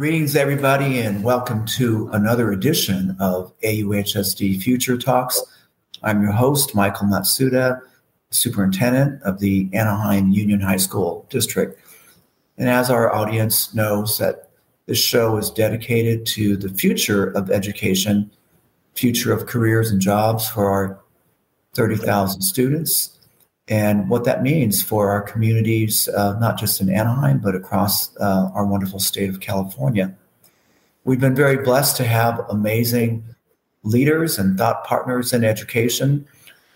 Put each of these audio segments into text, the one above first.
Greetings, everybody, and welcome to another edition of AUHSD Future Talks. I'm your host, Michael Matsuda, Superintendent of the Anaheim Union High School District. And as our audience knows, that this show is dedicated to the future of education, future of careers and jobs for our 30,000 students, and what that means for our communities, uh, not just in Anaheim, but across uh, our wonderful state of California. We've been very blessed to have amazing leaders and thought partners in education,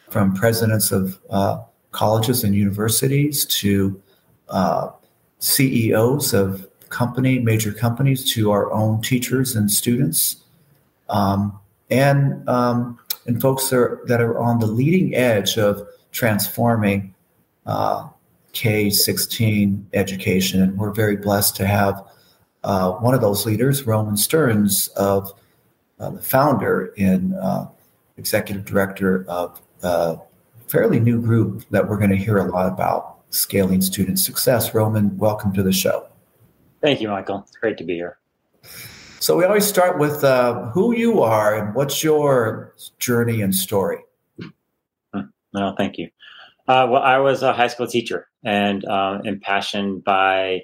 from presidents of uh, colleges and universities to uh, CEOs of company, major companies, to our own teachers and students, um, and um, and folks that are, that are on the leading edge of transforming uh, K 16 education. And we're very blessed to have uh, one of those leaders, Roman Stearns, of uh, the founder and uh, executive director of a fairly new group that we're going to hear a lot about scaling student success. Roman, welcome to the show. Thank you, Michael. It's great to be here. So, we always start with uh, who you are and what's your journey and story. No, thank you. Uh, well, I was a high school teacher and um, impassioned by,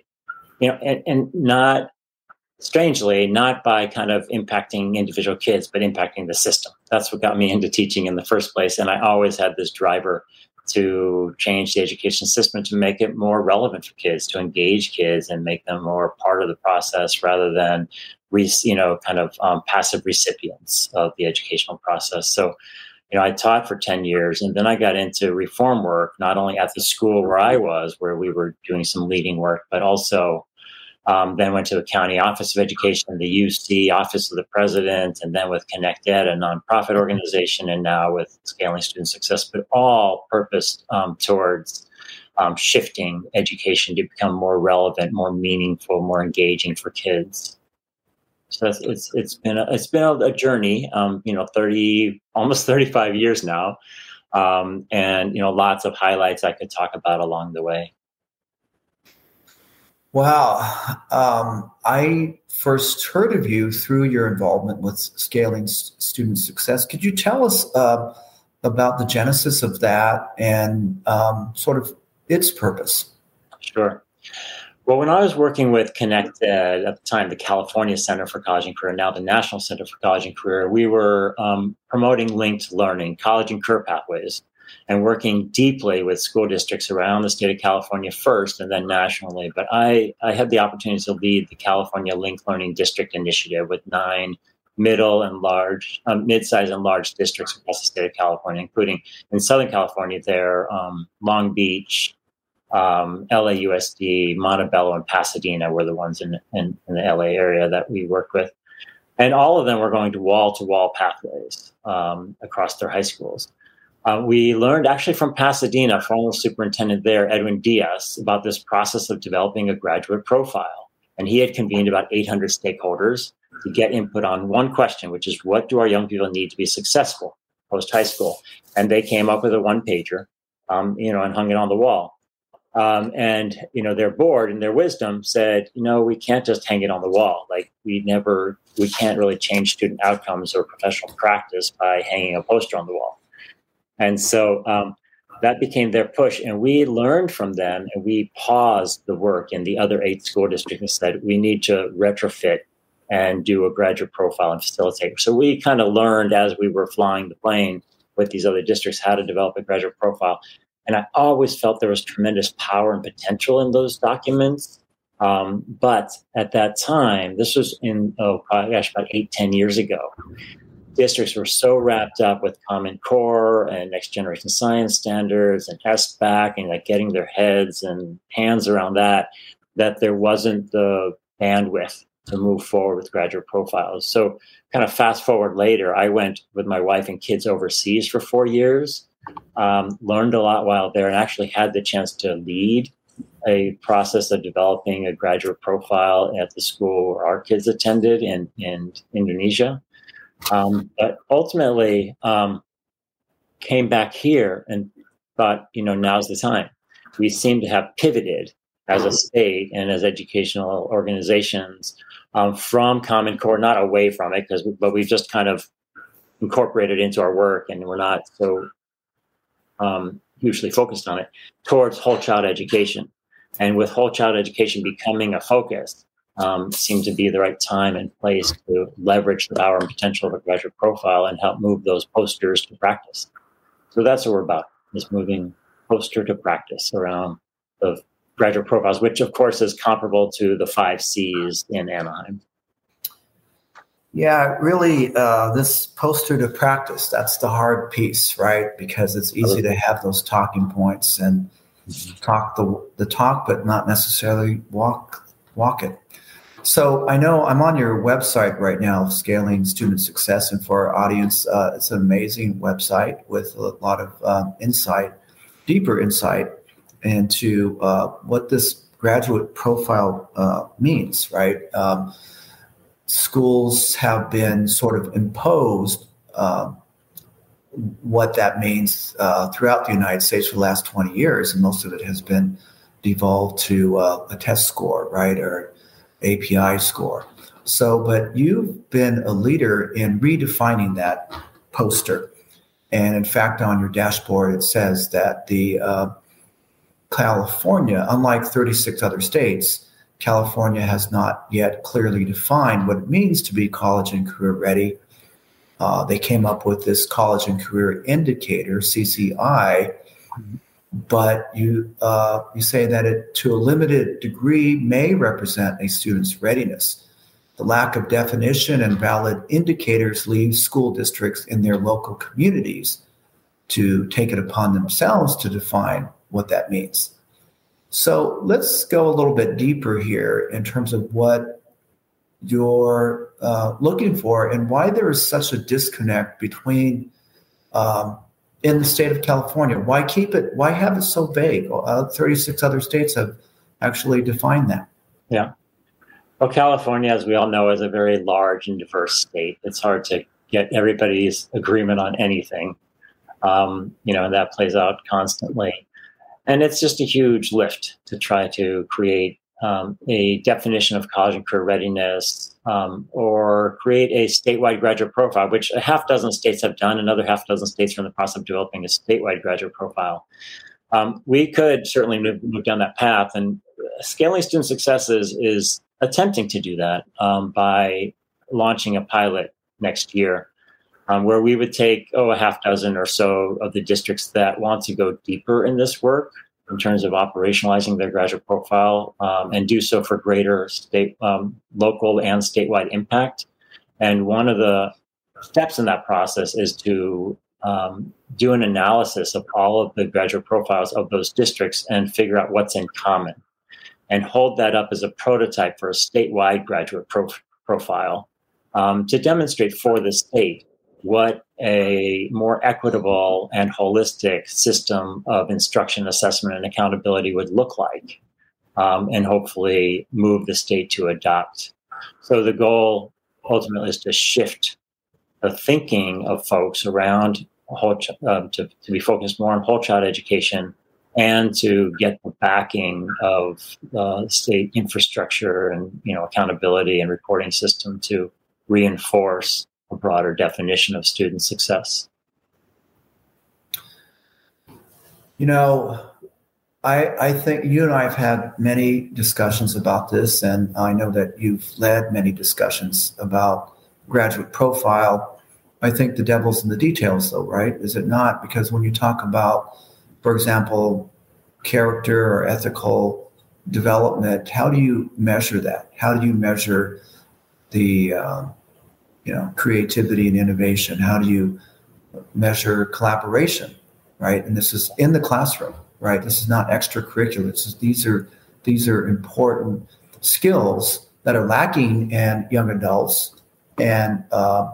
you know, and, and not strangely, not by kind of impacting individual kids, but impacting the system. That's what got me into teaching in the first place. And I always had this driver to change the education system to make it more relevant for kids, to engage kids and make them more part of the process rather than, you know, kind of um, passive recipients of the educational process. So you know, I taught for 10 years and then I got into reform work, not only at the school where I was, where we were doing some leading work, but also um, then went to the county office of education, the UC office of the president, and then with Connect Ed, a nonprofit organization, and now with Scaling Student Success, but all purposed um, towards um, shifting education to become more relevant, more meaningful, more engaging for kids. So it's it's, it's been a, it's been a, journey. Um, you know, thirty almost thirty five years now, um, and you know, lots of highlights I could talk about along the way. Wow, um, I first heard of you through your involvement with scaling student success. Could you tell us uh, about the genesis of that and um, sort of its purpose? Sure. Well, when I was working with Connect Ed at the time, the California Center for College and Career, now the National Center for College and Career, we were um, promoting linked learning, college and career pathways, and working deeply with school districts around the state of California first and then nationally. But I, I had the opportunity to lead the California Linked Learning District Initiative with nine middle and large, um, mid-sized and large districts across the state of California, including in Southern California, there, um, Long Beach, um, LAUSD, Montebello, and Pasadena were the ones in, in, in, the LA area that we worked with. And all of them were going to wall to wall pathways um, across their high schools. Uh, we learned actually from Pasadena, former superintendent there, Edwin Diaz, about this process of developing a graduate profile. And he had convened about 800 stakeholders to get input on one question, which is what do our young people need to be successful post high school? And they came up with a one pager, um, you know, and hung it on the wall. Um, and you know their board and their wisdom said you know we can't just hang it on the wall. Like we never we can't really change student outcomes or professional practice by hanging a poster on the wall. And so um, that became their push and we learned from them and we paused the work in the other eight school districts and said we need to retrofit and do a graduate profile and facilitate. So we kind of learned as we were flying the plane with these other districts how to develop a graduate profile and I always felt there was tremendous power and potential in those documents. Um, but at that time, this was in, oh gosh, about eight, ten years ago, districts were so wrapped up with Common Core and next generation science standards and SBAC and like getting their heads and hands around that, that there wasn't the bandwidth to move forward with graduate profiles. So kind of fast forward later, I went with my wife and kids overseas for four years um, learned a lot while there and actually had the chance to lead a process of developing a graduate profile at the school where our kids attended in, in Indonesia. Um, but ultimately, um, came back here and thought, you know, now's the time. We seem to have pivoted as a state and as educational organizations um, from Common Core, not away from it, because but we've just kind of incorporated into our work, and we're not so um, hugely focused on it towards whole child education. And with whole child education becoming a focus, um, seemed to be the right time and place to leverage the power and potential of a graduate profile and help move those posters to practice. So that's what we're about: is moving poster to practice around the graduate profiles, which of course is comparable to the five C's in Anaheim. Yeah, really, uh, this poster to practice, that's the hard piece, right? Because it's easy to have those talking points and talk the, the talk, but not necessarily walk walk it. So I know I'm on your website right now, Scaling Student Success, and for our audience, uh, it's an amazing website with a lot of um, insight, deeper insight into uh, what this graduate profile uh, means, right? Um, schools have been sort of imposed um, what that means uh, throughout the United States for the last 20 years, and most of it has been devolved to uh, a test score, right, or API score. So, but you've been a leader in redefining that poster. And in fact, on your dashboard, it says that the uh, California, unlike 36 other states, California has not yet clearly defined what it means to be college and career ready. Uh, they came up with this college and career indicator, CCI, but you uh, you say that it, to a limited degree, may represent a student's readiness. The lack of definition and valid indicators leaves school districts in their local communities to take it upon themselves to define what that means. So let's go a little bit deeper here in terms of what you're uh, looking for and why there is such a disconnect between um, in the state of California. Why keep it? Why have it so vague? Uh, 36 other states have actually defined that. Yeah. Well, California, as we all know, is a very large and diverse state. It's hard to get everybody's agreement on anything. Um, you know, and that plays out constantly. And it's just a huge lift to try to create um, a definition of college and career readiness um, or create a statewide graduate profile, which a half dozen states have done. Another half dozen states are in the process of developing a statewide graduate profile. Um, we could certainly move, move, down that path, and scaling student successes is attempting to do that um, by launching a pilot next year um, where we would take, oh, a half dozen or so of the districts that want to go deeper in this work in terms of operationalizing their graduate profile um, and do so for greater state, um, local, and statewide impact. And one of the steps in that process is to um, do an analysis of all of the graduate profiles of those districts and figure out what's in common and hold that up as a prototype for a statewide graduate profile um, to demonstrate for the state what a more equitable and holistic system of instruction, assessment, and accountability would look like, um, and hopefully move the state to adopt. So the goal ultimately is to shift the thinking of folks around whole um, to, to be focused more on whole child education and to get the backing of the state infrastructure and you know accountability and reporting system to reinforce a broader definition of student success? You know, I, I think you and I have had many discussions about this, and I know that you've led many discussions about graduate profile. I think the devil's in the details, though, right? Is it not? Because when you talk about, for example, character or ethical development, how do you measure that? How do you measure the um, you know creativity and innovation. How do you measure collaboration right? And this is in the classroom right? This is not extracurricular. This is, these are these are important skills that are lacking in young adults. And uh,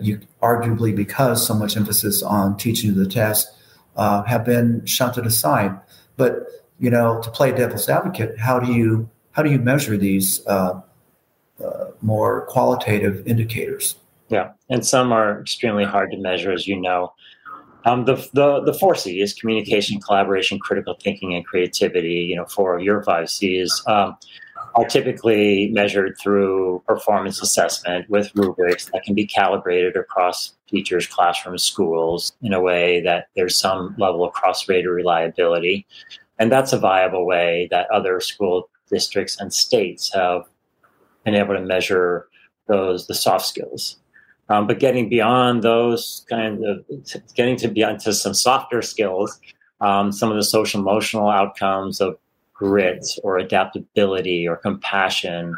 you arguably because so much emphasis on teaching to the test uh, have been shunted aside. But you know to play devil's advocate how do you how do you measure these uh, uh, more qualitative indicators. Yeah, and some are extremely hard to measure, as you know. Um, the, the the four C's: communication, collaboration, critical thinking, and creativity. You know, four of your five C's um, are typically measured through performance assessment with rubrics that can be calibrated across teachers, classrooms, schools in a way that there's some level of cross rater reliability. And that's a viable way that other school districts and states have able to measure those the soft skills. Um, but getting beyond those kind of getting to beyond to some softer skills, um, some of the social emotional outcomes of grit or adaptability or compassion,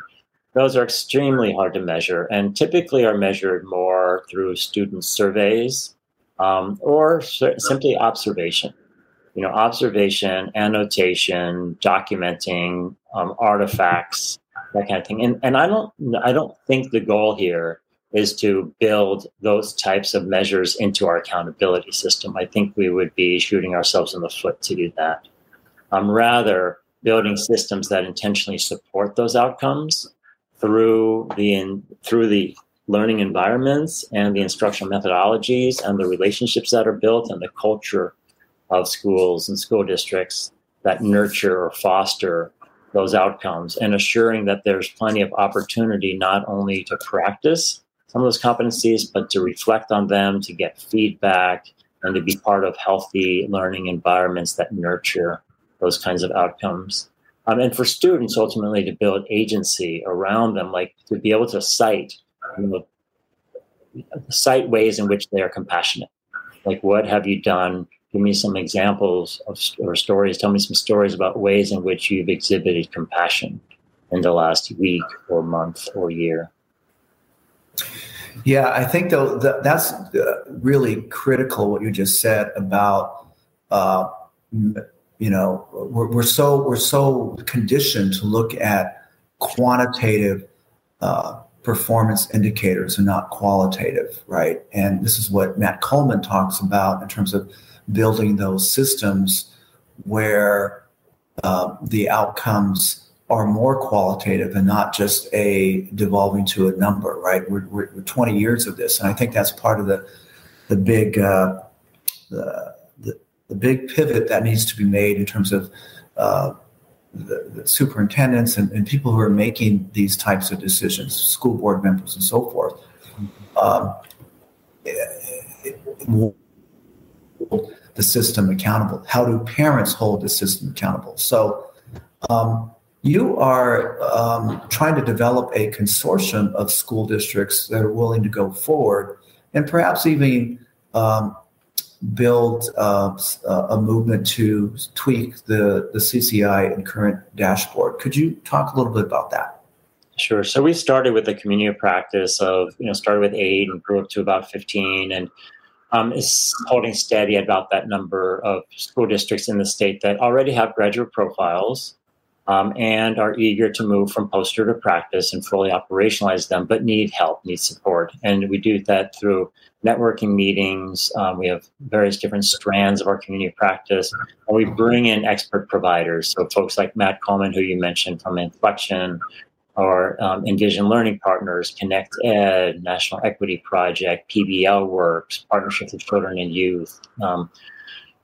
those are extremely hard to measure and typically are measured more through student surveys um, or simply observation. You know, observation, annotation, documenting um, artifacts, that kind of thing. And and I don't I don't think the goal here is to build those types of measures into our accountability system. I think we would be shooting ourselves in the foot to do that. Um, rather, building systems that intentionally support those outcomes through the in, through the learning environments and the instructional methodologies and the relationships that are built and the culture of schools and school districts that nurture or foster those outcomes and assuring that there's plenty of opportunity not only to practice some of those competencies but to reflect on them to get feedback and to be part of healthy learning environments that nurture those kinds of outcomes. Um, and for students, ultimately, to build agency around them, like to be able to cite, you know, cite ways in which they are compassionate. Like, what have you done? Give me some examples of or stories. Tell me some stories about ways in which you've exhibited compassion in the last week or month or year. Yeah, I think though that, that's uh, really critical what you just said about uh, you know we're, we're so we're so conditioned to look at quantitative uh, performance indicators and not qualitative right and this is what matt coleman talks about in terms of building those systems where uh, the outcomes are more qualitative and not just a devolving to a number right we're, we're, 20 years of this and i think that's part of the the big uh, the, the big pivot that needs to be made in terms of uh, the, the, superintendents and, and, people who are making these types of decisions, school board members and so forth. Um, the system accountable? How do parents hold the system accountable? So, um, you are um, trying to develop a consortium of school districts that are willing to go forward and perhaps even um, build uh, a movement to tweak the, the CCI and current dashboard. Could you talk a little bit about that? Sure. So we started with a community practice of, you know, started with eight and grew up to about 15 and um, is holding steady about that number of school districts in the state that already have graduate profiles um, and are eager to move from poster to practice and fully operationalize them, but need help, need support. And we do that through networking meetings. Um, we have various different strands of our community practice, and we bring in expert providers. So folks like Matt Coleman, who you mentioned from Inflexion, or um, Envision Learning Partners, Connect Ed, National Equity Project, PBL Works, Partnership with Children and Youth. Um,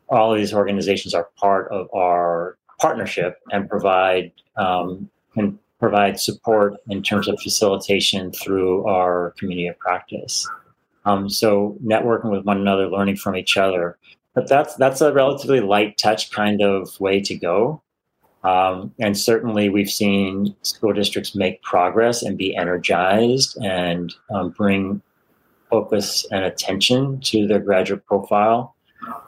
all of these organizations are part of our partnership and provide um, provide support in terms of facilitation through our community of practice. Um, so networking with one another, learning from each other. But that's that's a relatively light touch kind of way to go. Um, and certainly, we've seen school districts make progress and be energized and um, bring focus and attention to their graduate profile.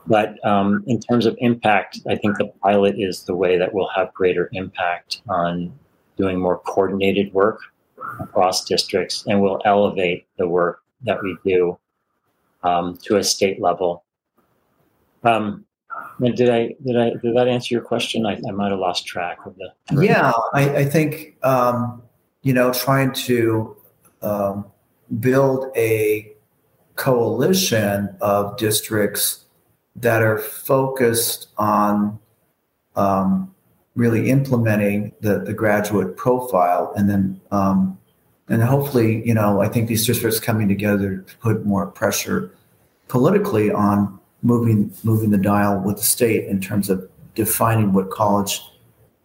But um, in terms of impact, I think the pilot is the way that will have greater impact on doing more coordinated work across districts and will elevate the work that we do um, to a state level. Um, did I did I did that answer your question? I, I might have lost track of the. Yeah, I, I think um, you know trying to um, build a coalition of districts that are focused on um, really implementing the, the graduate profile and then um, and hopefully you know i think these districts coming together to put more pressure politically on moving moving the dial with the state in terms of defining what college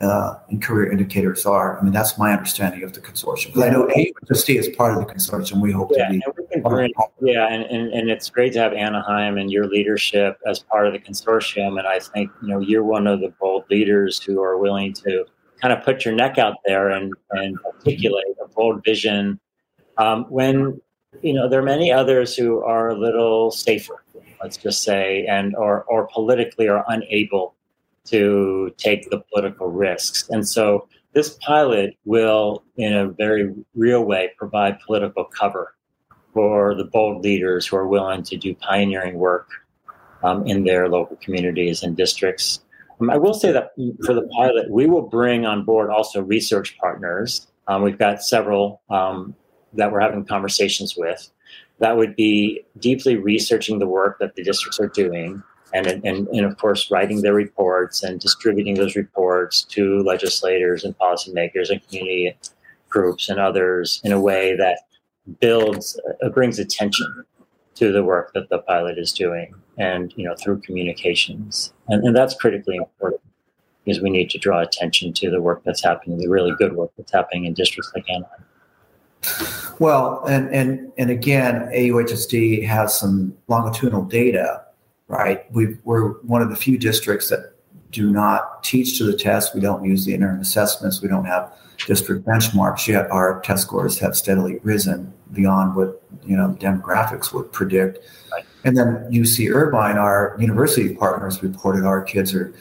uh, and career indicators are. I mean, that's my understanding of the consortium. Because I know AUHSD is part of the consortium. We hope yeah, to be. And bring, yeah, and, and, and it's great to have Anaheim and your leadership as part of the consortium. And I think, you know, you're one of the bold leaders who are willing to kind of put your neck out there and, and articulate a bold vision um, when, you know, there are many others who are a little safer, let's just say, and or, or politically are unable to take the political risks. And so this pilot will, in a very real way, provide political cover for the bold leaders who are willing to do pioneering work um, in their local communities and districts. Um, I will say that for the pilot, we will bring on board also research partners. Um, we've got several um, that we're having conversations with that would be deeply researching the work that the districts are doing and, and, and of course, writing their reports and distributing those reports to legislators and policymakers and community groups and others in a way that builds, uh, brings attention to the work that the pilot is doing and, you know, through communications. And, and that's critically important because we need to draw attention to the work that's happening, the really good work that's happening in districts like Anaheim. Well, and and and again, AUHSD has some longitudinal data right? we are one of the few districts that do not teach to the test. We don't use the interim assessments. We don't have district benchmarks yet. Our test scores have steadily risen beyond what you know demographics would predict. Right. And then UC Irvine, our university partners, reported our kids are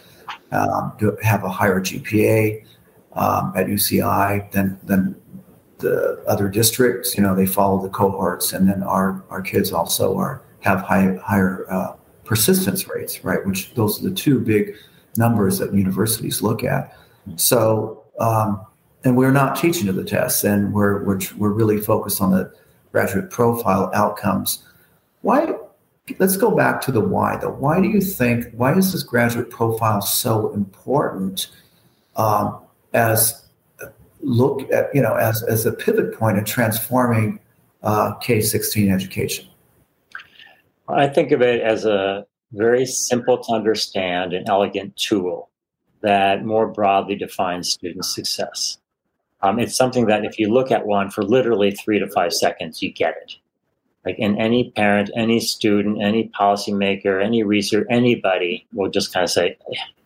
um, have a higher GPA um, at UCI than than the other districts. You know, they follow the cohorts, and then our our kids also are have high, higher uh, persistence rates, right? Which those are the two big numbers that universities look at. So, um, and we're not teaching to the tests, and we're, we're we're really focused on the graduate profile outcomes. Why? Let's go back to the why. Though, why do you think? Why is this graduate profile so important? Um, as look at you know as as a pivot point in transforming uh, K sixteen education. I think of it as a very simple to understand and elegant tool that more broadly defines student success. Um, it's something that if you look at one for literally three to five seconds, you get it. Like in any parent, any student, any policymaker, any researcher, anybody will just kind of say,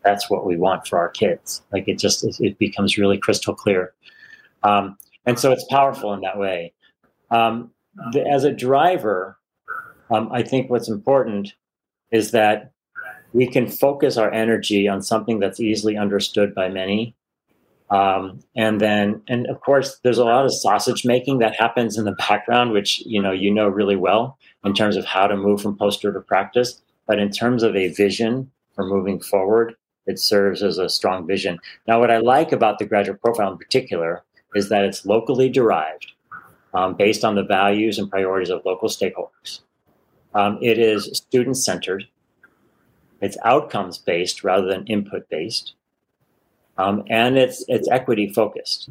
"That's what we want for our kids." Like it just it becomes really crystal clear, um, and so it's powerful in that way. Um, the, as a driver, um, I think what's important is that we can focus our energy on something that's easily understood by many. Um, and then, and of course, there's a lot of sausage making that happens in the background, which you know you know really well in terms of how to move from poster to practice. But in terms of a vision for moving forward, it serves as a strong vision. Now, what I like about the graduate profile in particular is that it's locally derived, um, based on the values and priorities of local stakeholders. Um, it is student centered. It's outcomes based rather than input based, um, and it's it's equity focused.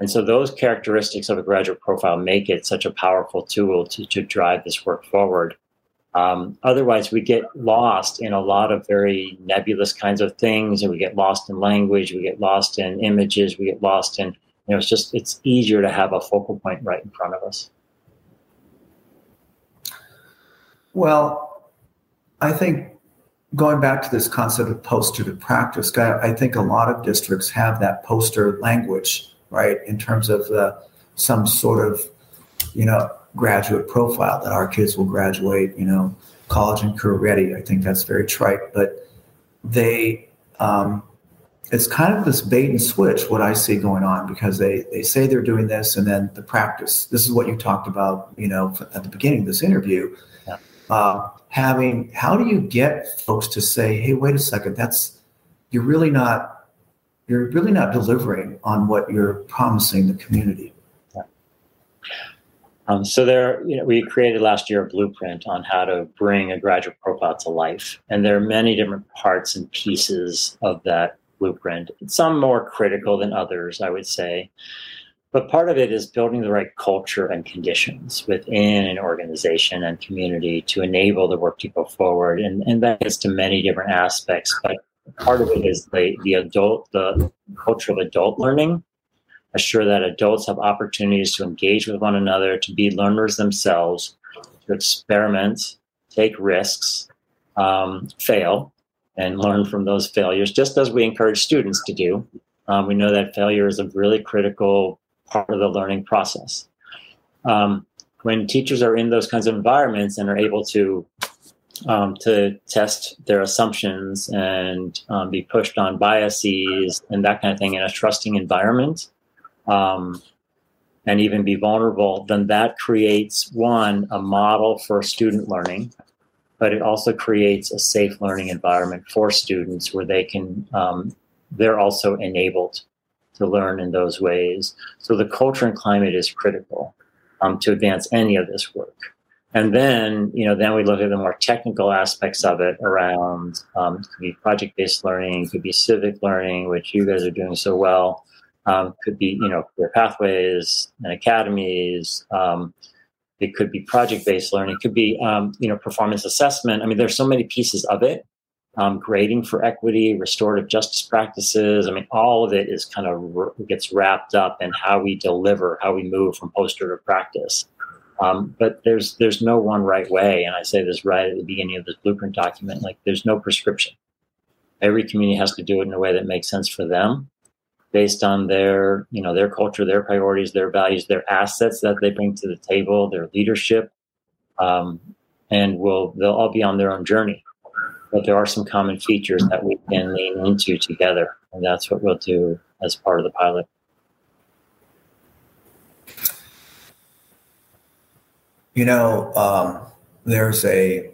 And so those characteristics of a graduate profile make it such a powerful tool to, to drive this work forward. Um, otherwise, we get lost in a lot of very nebulous kinds of things, and we get lost in language, we get lost in images, we get lost in, you know, it's just, it's easier to have a focal point right in front of us. Well, I think going back to this concept of poster to practice, I think a lot of districts have that poster language, right, in terms of uh, some sort of, you know, graduate profile that our kids will graduate, you know, college and career ready. I think that's very trite, but they, um, it's kind of this bait and switch what I see going on because they they say they're doing this and then the practice. This is what you talked about, you know, at the beginning of this interview uh, having how do you get folks to say, hey, wait a second, that's you're really not you're really not delivering on what you're promising the community. Yeah. Um, so there, you know, we created last year a blueprint on how to bring a graduate profile to life, and there are many different parts and pieces of that blueprint. Some more critical than others, I would say. But part of it is building the right culture and conditions within an organization and community to enable the work to go forward. And, and that gets to many different aspects. But part of it is the the adult the culture of adult learning. Assure that adults have opportunities to engage with one another, to be learners themselves, to experiment, take risks, um, fail, and learn from those failures, just as we encourage students to do. Um, we know that failure is a really critical part of the learning process. Um, when teachers are in those kinds of environments and are able to um, to test their assumptions and um, be pushed on biases and that kind of thing in a trusting environment, um, and even be vulnerable, then that creates one a model for student learning, but it also creates a safe learning environment for students where they can um, they're also enabled to learn in those ways. So the culture and climate is critical um, to advance any of this work. And then, you know, then we look at the more technical aspects of it around um, could be project-based learning, could be civic learning, which you guys are doing so well. Um, could be, you know, career pathways and academies. Um, it could be project-based learning. It could be, um, you know, performance assessment. I mean, there's so many pieces of it um, grading for equity, restorative justice practices. I mean, all of it is kind of gets wrapped up in how we deliver, how we move from poster to practice. Um, but there's there's no one right way, and I say this right at the beginning of this blueprint document. Like, there's no prescription. Every community has to do it in a way that makes sense for them, based on their you know their culture, their priorities, their values, their assets that they bring to the table, their leadership, um, and will they'll all be on their own journey but there are some common features that we can lean into together. And that's what we'll do as part of the pilot. You know, um, there's a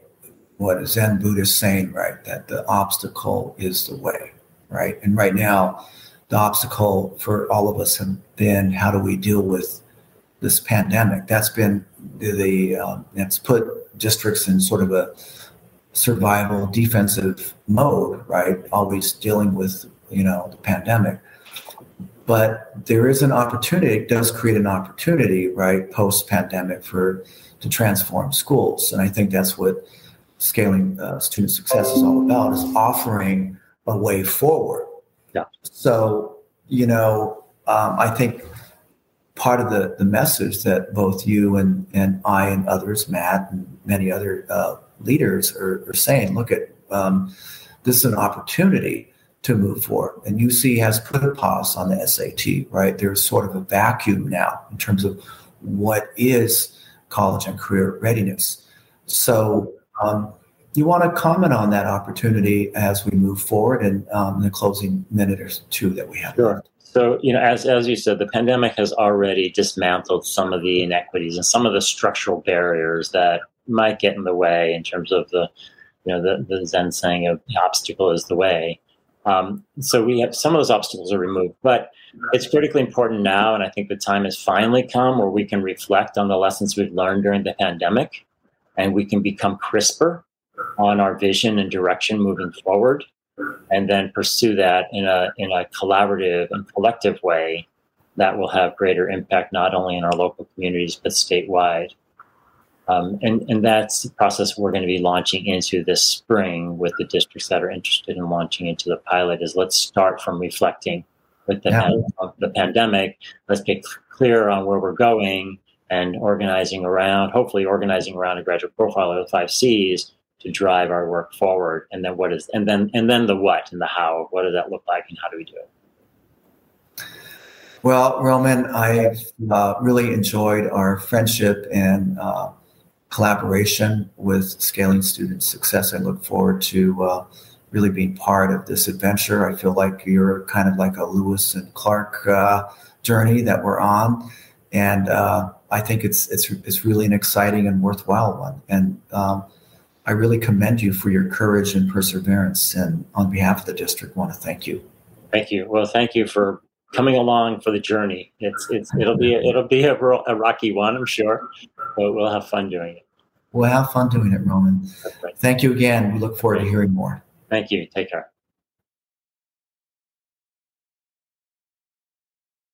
what a Zen Buddhist saying, right? That the obstacle is the way, right? And right now, the obstacle for all of us have been how do we deal with this pandemic? That's been the, the um, that's put districts in sort of a survival defensive mode, right? Always dealing with, you know, the pandemic. But there is an opportunity, it does create an opportunity, right, post pandemic for to transform schools. And I think that's what scaling uh, student success is all about is offering a way forward. Yeah. So, you know, um, I think part of the, the message that both you and, and I and others, Matt and many other uh, leaders are, are saying, look at um, this is an opportunity to move forward. And UC has put a pause on the SAT, right? There's sort of a vacuum now in terms of what is college and career readiness. So, um, you want to comment on that opportunity as we move forward and um, in the closing minute or two that we have sure. So, you know, as, as you said, the pandemic has already dismantled some of the inequities and some of the structural barriers that might get in the way in terms of the, you know, the, the Zen saying of the obstacle is the way. Um, so we have some of those obstacles are removed, but it's critically important now, and I think the time has finally come where we can reflect on the lessons we've learned during the pandemic, and we can become crisper on our vision and direction moving forward, and then pursue that in a in a collaborative and collective way that will have greater impact not only in our local communities but statewide. Um, and, and that's the process we're going to be launching into this spring with the districts that are interested in launching into the pilot is let's start from reflecting with the, yeah. the pandemic. Let's get clear on where we're going and organizing around, hopefully organizing around a graduate profile of the five C's to drive our work forward. And then what is, and then, and then the what and the how, what does that look like and how do we do it? Well, Roman, I've uh, really enjoyed our friendship and uh, collaboration with Scaling Student Success. I look forward to uh, really being part of this adventure. I feel like you're kind of like a Lewis and Clark uh, journey that we're on, and uh, I think it's it's it's really an exciting and worthwhile one. And um, I really commend you for your courage and perseverance. And on behalf of the district, want to thank you. Thank you. Well, thank you for coming along for the journey. It's it's it'll be a, it'll be a, a rocky one, I'm sure, but we'll have fun doing it. We'll have fun doing it, Roman. Thank you again. We look forward to hearing more. Thank you. Take care.